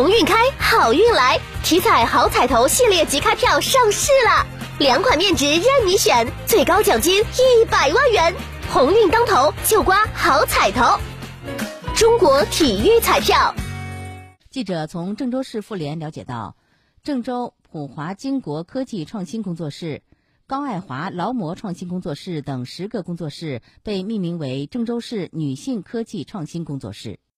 鸿运开，好运来！体彩好彩头系列即开票上市了，两款面值任你选，最高奖金一百万元，鸿运当头就刮好彩头。中国体育彩票。记者从郑州市妇联了解到，郑州普华金国科技创新工作室、高爱华劳模创新工作室等十个工作室被命名为郑州市女性科技创新工作室。